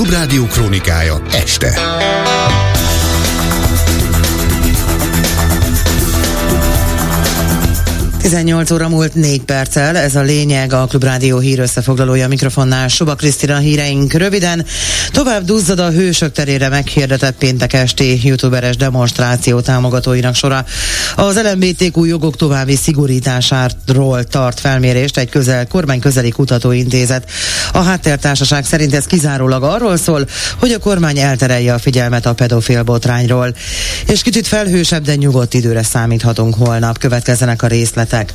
Klubrádió krónikája este. 18 óra múlt 4 perccel, ez a lényeg a Klubrádió hír összefoglalója mikrofonnál. Suba Krisztina híreink röviden. Tovább duzzad a hősök terére meghirdetett péntek esti youtuberes demonstráció támogatóinak sora. Az LMBTQ jogok további szigorításáról tart felmérést egy közel, kormány közeli kutatóintézet. A háttértársaság szerint ez kizárólag arról szól, hogy a kormány elterelje a figyelmet a pedofil botrányról. És kicsit felhősebb, de nyugodt időre számíthatunk holnap. Következzenek a ataque.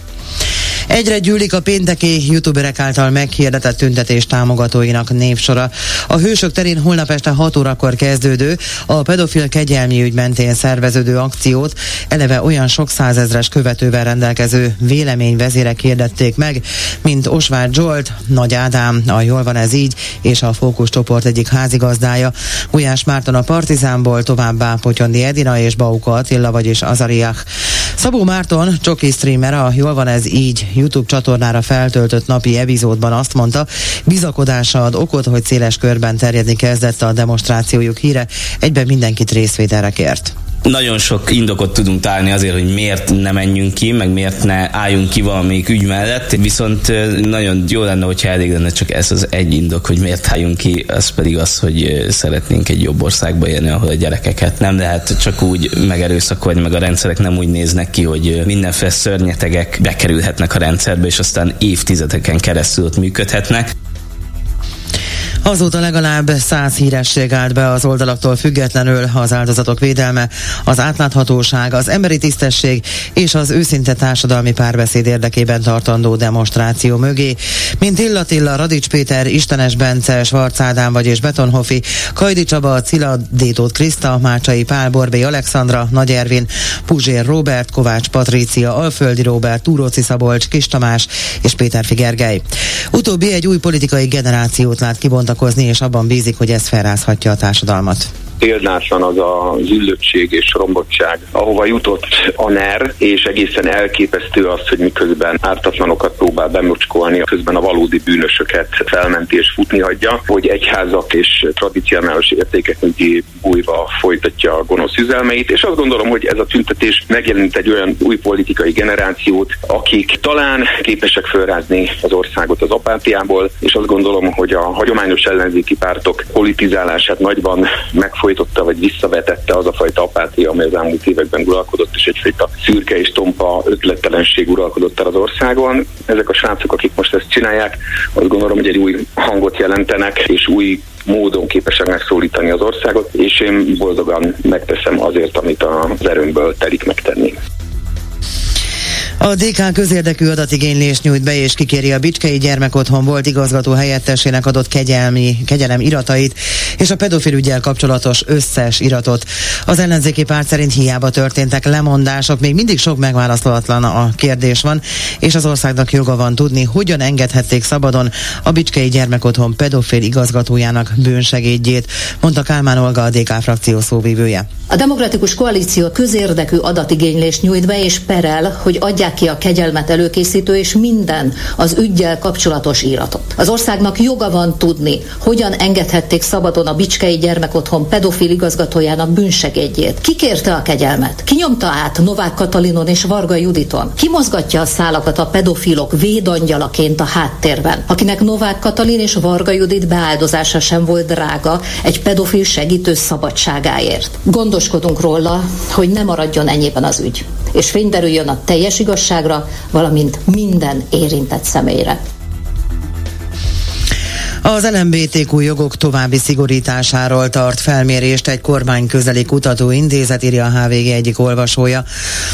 Egyre gyűlik a pénteki youtuberek által meghirdetett tüntetés támogatóinak névsora. A Hősök terén holnap este 6 órakor kezdődő, a pedofil kegyelmi ügy mentén szerveződő akciót eleve olyan sok százezres követővel rendelkező véleményvezérek hirdették meg, mint Osvár Zsolt, Nagy Ádám, a Jól van ez így, és a Fókusz csoport egyik házigazdája, Gulyás Márton a Partizánból, továbbá Potyondi Edina és Bauka Attila, vagyis Azariach. Szabó Márton, csoki streamer, a Jól van ez így YouTube csatornára feltöltött napi epizódban azt mondta, bizakodása ad okot, hogy széles körben terjedni kezdett a demonstrációjuk híre, egyben mindenkit részvételre kért nagyon sok indokot tudunk találni azért, hogy miért ne menjünk ki, meg miért ne álljunk ki valamelyik ügy mellett, viszont nagyon jó lenne, hogyha elég lenne csak ez az egy indok, hogy miért álljunk ki, az pedig az, hogy szeretnénk egy jobb országba élni, ahol a gyerekeket nem lehet csak úgy megerőszakolni, meg a rendszerek nem úgy néznek ki, hogy mindenféle szörnyetegek bekerülhetnek a rendszerbe, és aztán évtizedeken keresztül ott működhetnek. Azóta legalább száz híresség állt be az oldalaktól függetlenül az áldozatok védelme, az átláthatóság, az emberi tisztesség és az őszinte társadalmi párbeszéd érdekében tartandó demonstráció mögé, mint Illatilla, Radics Péter, Istenes Bence, Svarc Ádám vagy és Betonhofi, Kajdi Csaba, Cila, Détót Kriszta, Mácsai Pál, Borbé Alexandra, Nagy Ervin, Puzsér Robert, Kovács Patrícia, Alföldi Robert, Túróci Szabolcs, Kis Tamás és Péter Figergely. Utóbbi egy új politikai generációt lát kibontakozni tiltakozni, és abban bízik, hogy ez felrázhatja a társadalmat példátlan az a züllöttség és rombottság, ahova jutott a NER, és egészen elképesztő az, hogy miközben ártatlanokat próbál bemocskolni, közben a valódi bűnösöket felmenti és futni hagyja, hogy egyházak és tradicionális értékek mögé bújva folytatja a gonosz üzelmeit, és azt gondolom, hogy ez a tüntetés megjelent egy olyan új politikai generációt, akik talán képesek felrázni az országot az apátiából, és azt gondolom, hogy a hagyományos ellenzéki pártok politizálását nagyban megfog folytotta vagy visszavetette az a fajta apátia, amely az elmúlt években uralkodott, és egyfajta szürke és tompa ötlettelenség uralkodott el az országon. Ezek a srácok, akik most ezt csinálják, azt gondolom, hogy egy új hangot jelentenek, és új módon képesek megszólítani az országot, és én boldogan megteszem azért, amit az erőmből telik megtenni. A DK közérdekű adatigénylést nyújt be és kikéri a Bicskei Gyermekotthon volt igazgató helyettesének adott kegyelmi, kegyelem iratait és a pedofil ügyel kapcsolatos összes iratot. Az ellenzéki párt szerint hiába történtek lemondások, még mindig sok megválaszolatlan a kérdés van, és az országnak joga van tudni, hogyan engedhették szabadon a Bicskei Gyermekotthon pedofil igazgatójának bűnsegédjét, mondta Kálmán Olga a DK frakció szóvívője. A Demokratikus Koalíció közérdekű adatigénylést nyújt be és perel, hogy adják ki a kegyelmet előkészítő és minden az ügyjel kapcsolatos íratot. Az országnak joga van tudni, hogyan engedhették szabadon a Bicskei Gyermekotthon pedofil igazgatójának bűnsegédjét. Ki kérte a kegyelmet? Ki nyomta át Novák Katalinon és Varga Juditon? Ki mozgatja a szálakat a pedofilok védangyalaként a háttérben, akinek Novák Katalin és Varga Judit beáldozása sem volt drága egy pedofil segítő szabadságáért. Gondoskodunk róla, hogy ne maradjon ennyiben az ügy, és fényderüljön a teljes igazságra, valamint minden érintett személyre. Az LMBTQ jogok további szigorításáról tart felmérést egy kormány közeli kutatóintézet, írja a HVG egyik olvasója.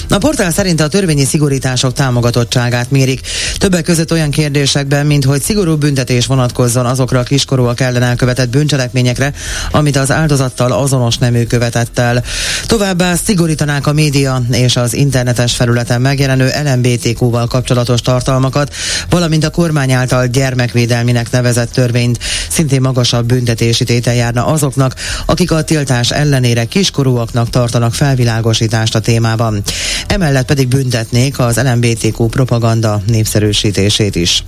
A portál szerint a törvényi szigorítások támogatottságát mérik, többek között olyan kérdésekben, mint hogy szigorú büntetés vonatkozzon azokra a kiskorúak ellen elkövetett bűncselekményekre, amit az áldozattal azonos nemű követett el. Továbbá szigorítanák a média és az internetes felületen megjelenő LMBTQ-val kapcsolatos tartalmakat, valamint a kormány által gyermekvédelminek nevezett törvény törvényt, szintén magasabb büntetési tétel járna azoknak, akik a tiltás ellenére kiskorúaknak tartanak felvilágosítást a témában. Emellett pedig büntetnék az LMBTQ propaganda népszerűsítését is.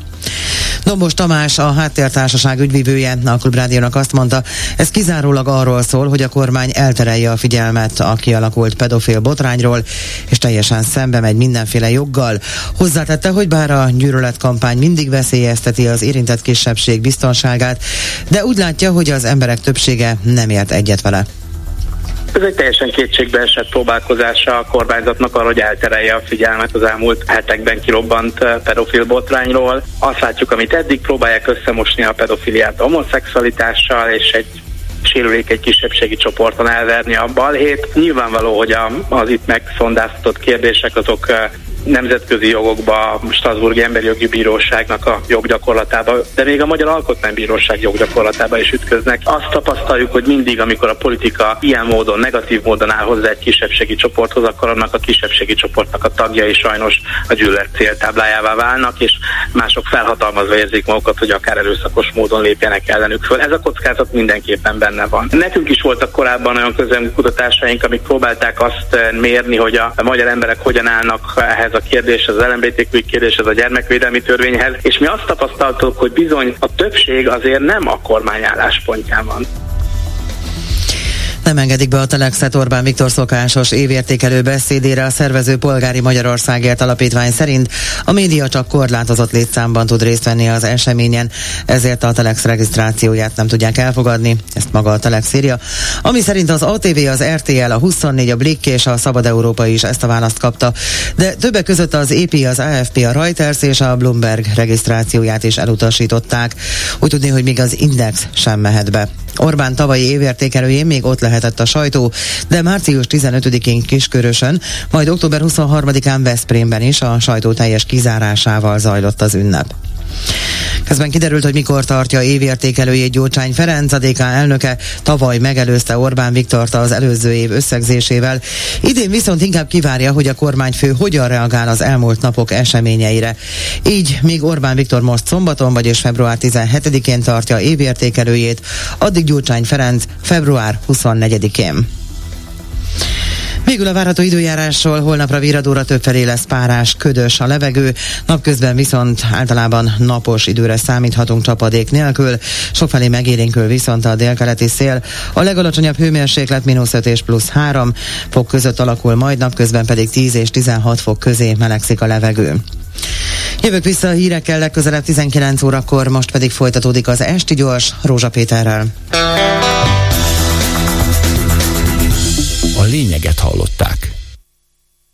Dombos Tamás, a háttértársaság ügyvívője a Klubrádiónak azt mondta, ez kizárólag arról szól, hogy a kormány elterelje a figyelmet a kialakult pedofil botrányról, és teljesen szembe megy mindenféle joggal. Hozzátette, hogy bár a gyűlöletkampány mindig veszélyezteti az érintett kisebbség biztonságát, de úgy látja, hogy az emberek többsége nem ért egyet vele. Ez egy teljesen kétségbe esett próbálkozása a kormányzatnak arra, hogy elterelje a figyelmet az elmúlt hetekben kirobbant eh, pedofil botrányról. Azt látjuk, amit eddig próbálják összemosni a pedofiliát a homoszexualitással, és egy sérülékeny kisebbségi csoporton elverni a balhét. Nyilvánvaló, hogy a, az itt megszondáztatott kérdések azok eh, nemzetközi jogokba, Strasburgi Emberi Jogi Bíróságnak a joggyakorlatába, de még a Magyar Alkotmánybíróság joggyakorlatába is ütköznek. Azt tapasztaljuk, hogy mindig, amikor a politika ilyen módon, negatív módon áll hozzá egy kisebbségi csoporthoz, akkor annak a kisebbségi csoportnak a tagjai sajnos a gyűlölet céltáblájává válnak, és mások felhatalmazva érzik magukat, hogy akár erőszakos módon lépjenek ellenük föl. Ez a kockázat mindenképpen benne van. Nekünk is voltak korábban olyan közelmű kutatásaink, amik próbálták azt mérni, hogy a magyar emberek hogyan állnak ehhez ez a kérdés, az LMBTQ kérdés, ez a gyermekvédelmi törvényhez, és mi azt tapasztaltuk, hogy bizony a többség azért nem a kormány álláspontján van. Nem engedik be a Telexet Orbán Viktor szokásos évértékelő beszédére a szervező Polgári Magyarországért Alapítvány szerint a média csak korlátozott létszámban tud részt venni az eseményen, ezért a Telex regisztrációját nem tudják elfogadni, ezt maga a Telex írja. Ami szerint az ATV, az RTL, a 24, a Blick és a Szabad Európa is ezt a választ kapta, de többek között az EP, az AFP, a Reuters és a Bloomberg regisztrációját is elutasították. Úgy tudni, hogy még az Index sem mehet be. Orbán tavalyi évértékelőjén még ott lehetett a sajtó, de március 15-én Kiskörösön, majd október 23-án Veszprémben is a sajtó teljes kizárásával zajlott az ünnep. Közben kiderült, hogy mikor tartja évértékelőjét Gyurcsány Ferenc, a DK elnöke tavaly megelőzte Orbán Viktort az előző év összegzésével. Idén viszont inkább kivárja, hogy a kormányfő hogyan reagál az elmúlt napok eseményeire. Így, míg Orbán Viktor most szombaton, vagyis február 17-én tartja évértékelőjét, addig Gyurcsány Ferenc február 24-én. Végül a várható időjárásról holnapra viradóra többfelé lesz párás, ködös a levegő, napközben viszont általában napos időre számíthatunk csapadék nélkül, sokfelé megélénkül viszont a délkeleti szél. A legalacsonyabb hőmérséklet mínusz 5 és plusz 3 fok között alakul, majd napközben pedig 10 és 16 fok közé melegszik a levegő. Jövök vissza a hírekkel legközelebb 19 órakor, most pedig folytatódik az Esti Gyors Rózsa Péterrel. A lényeget hallották.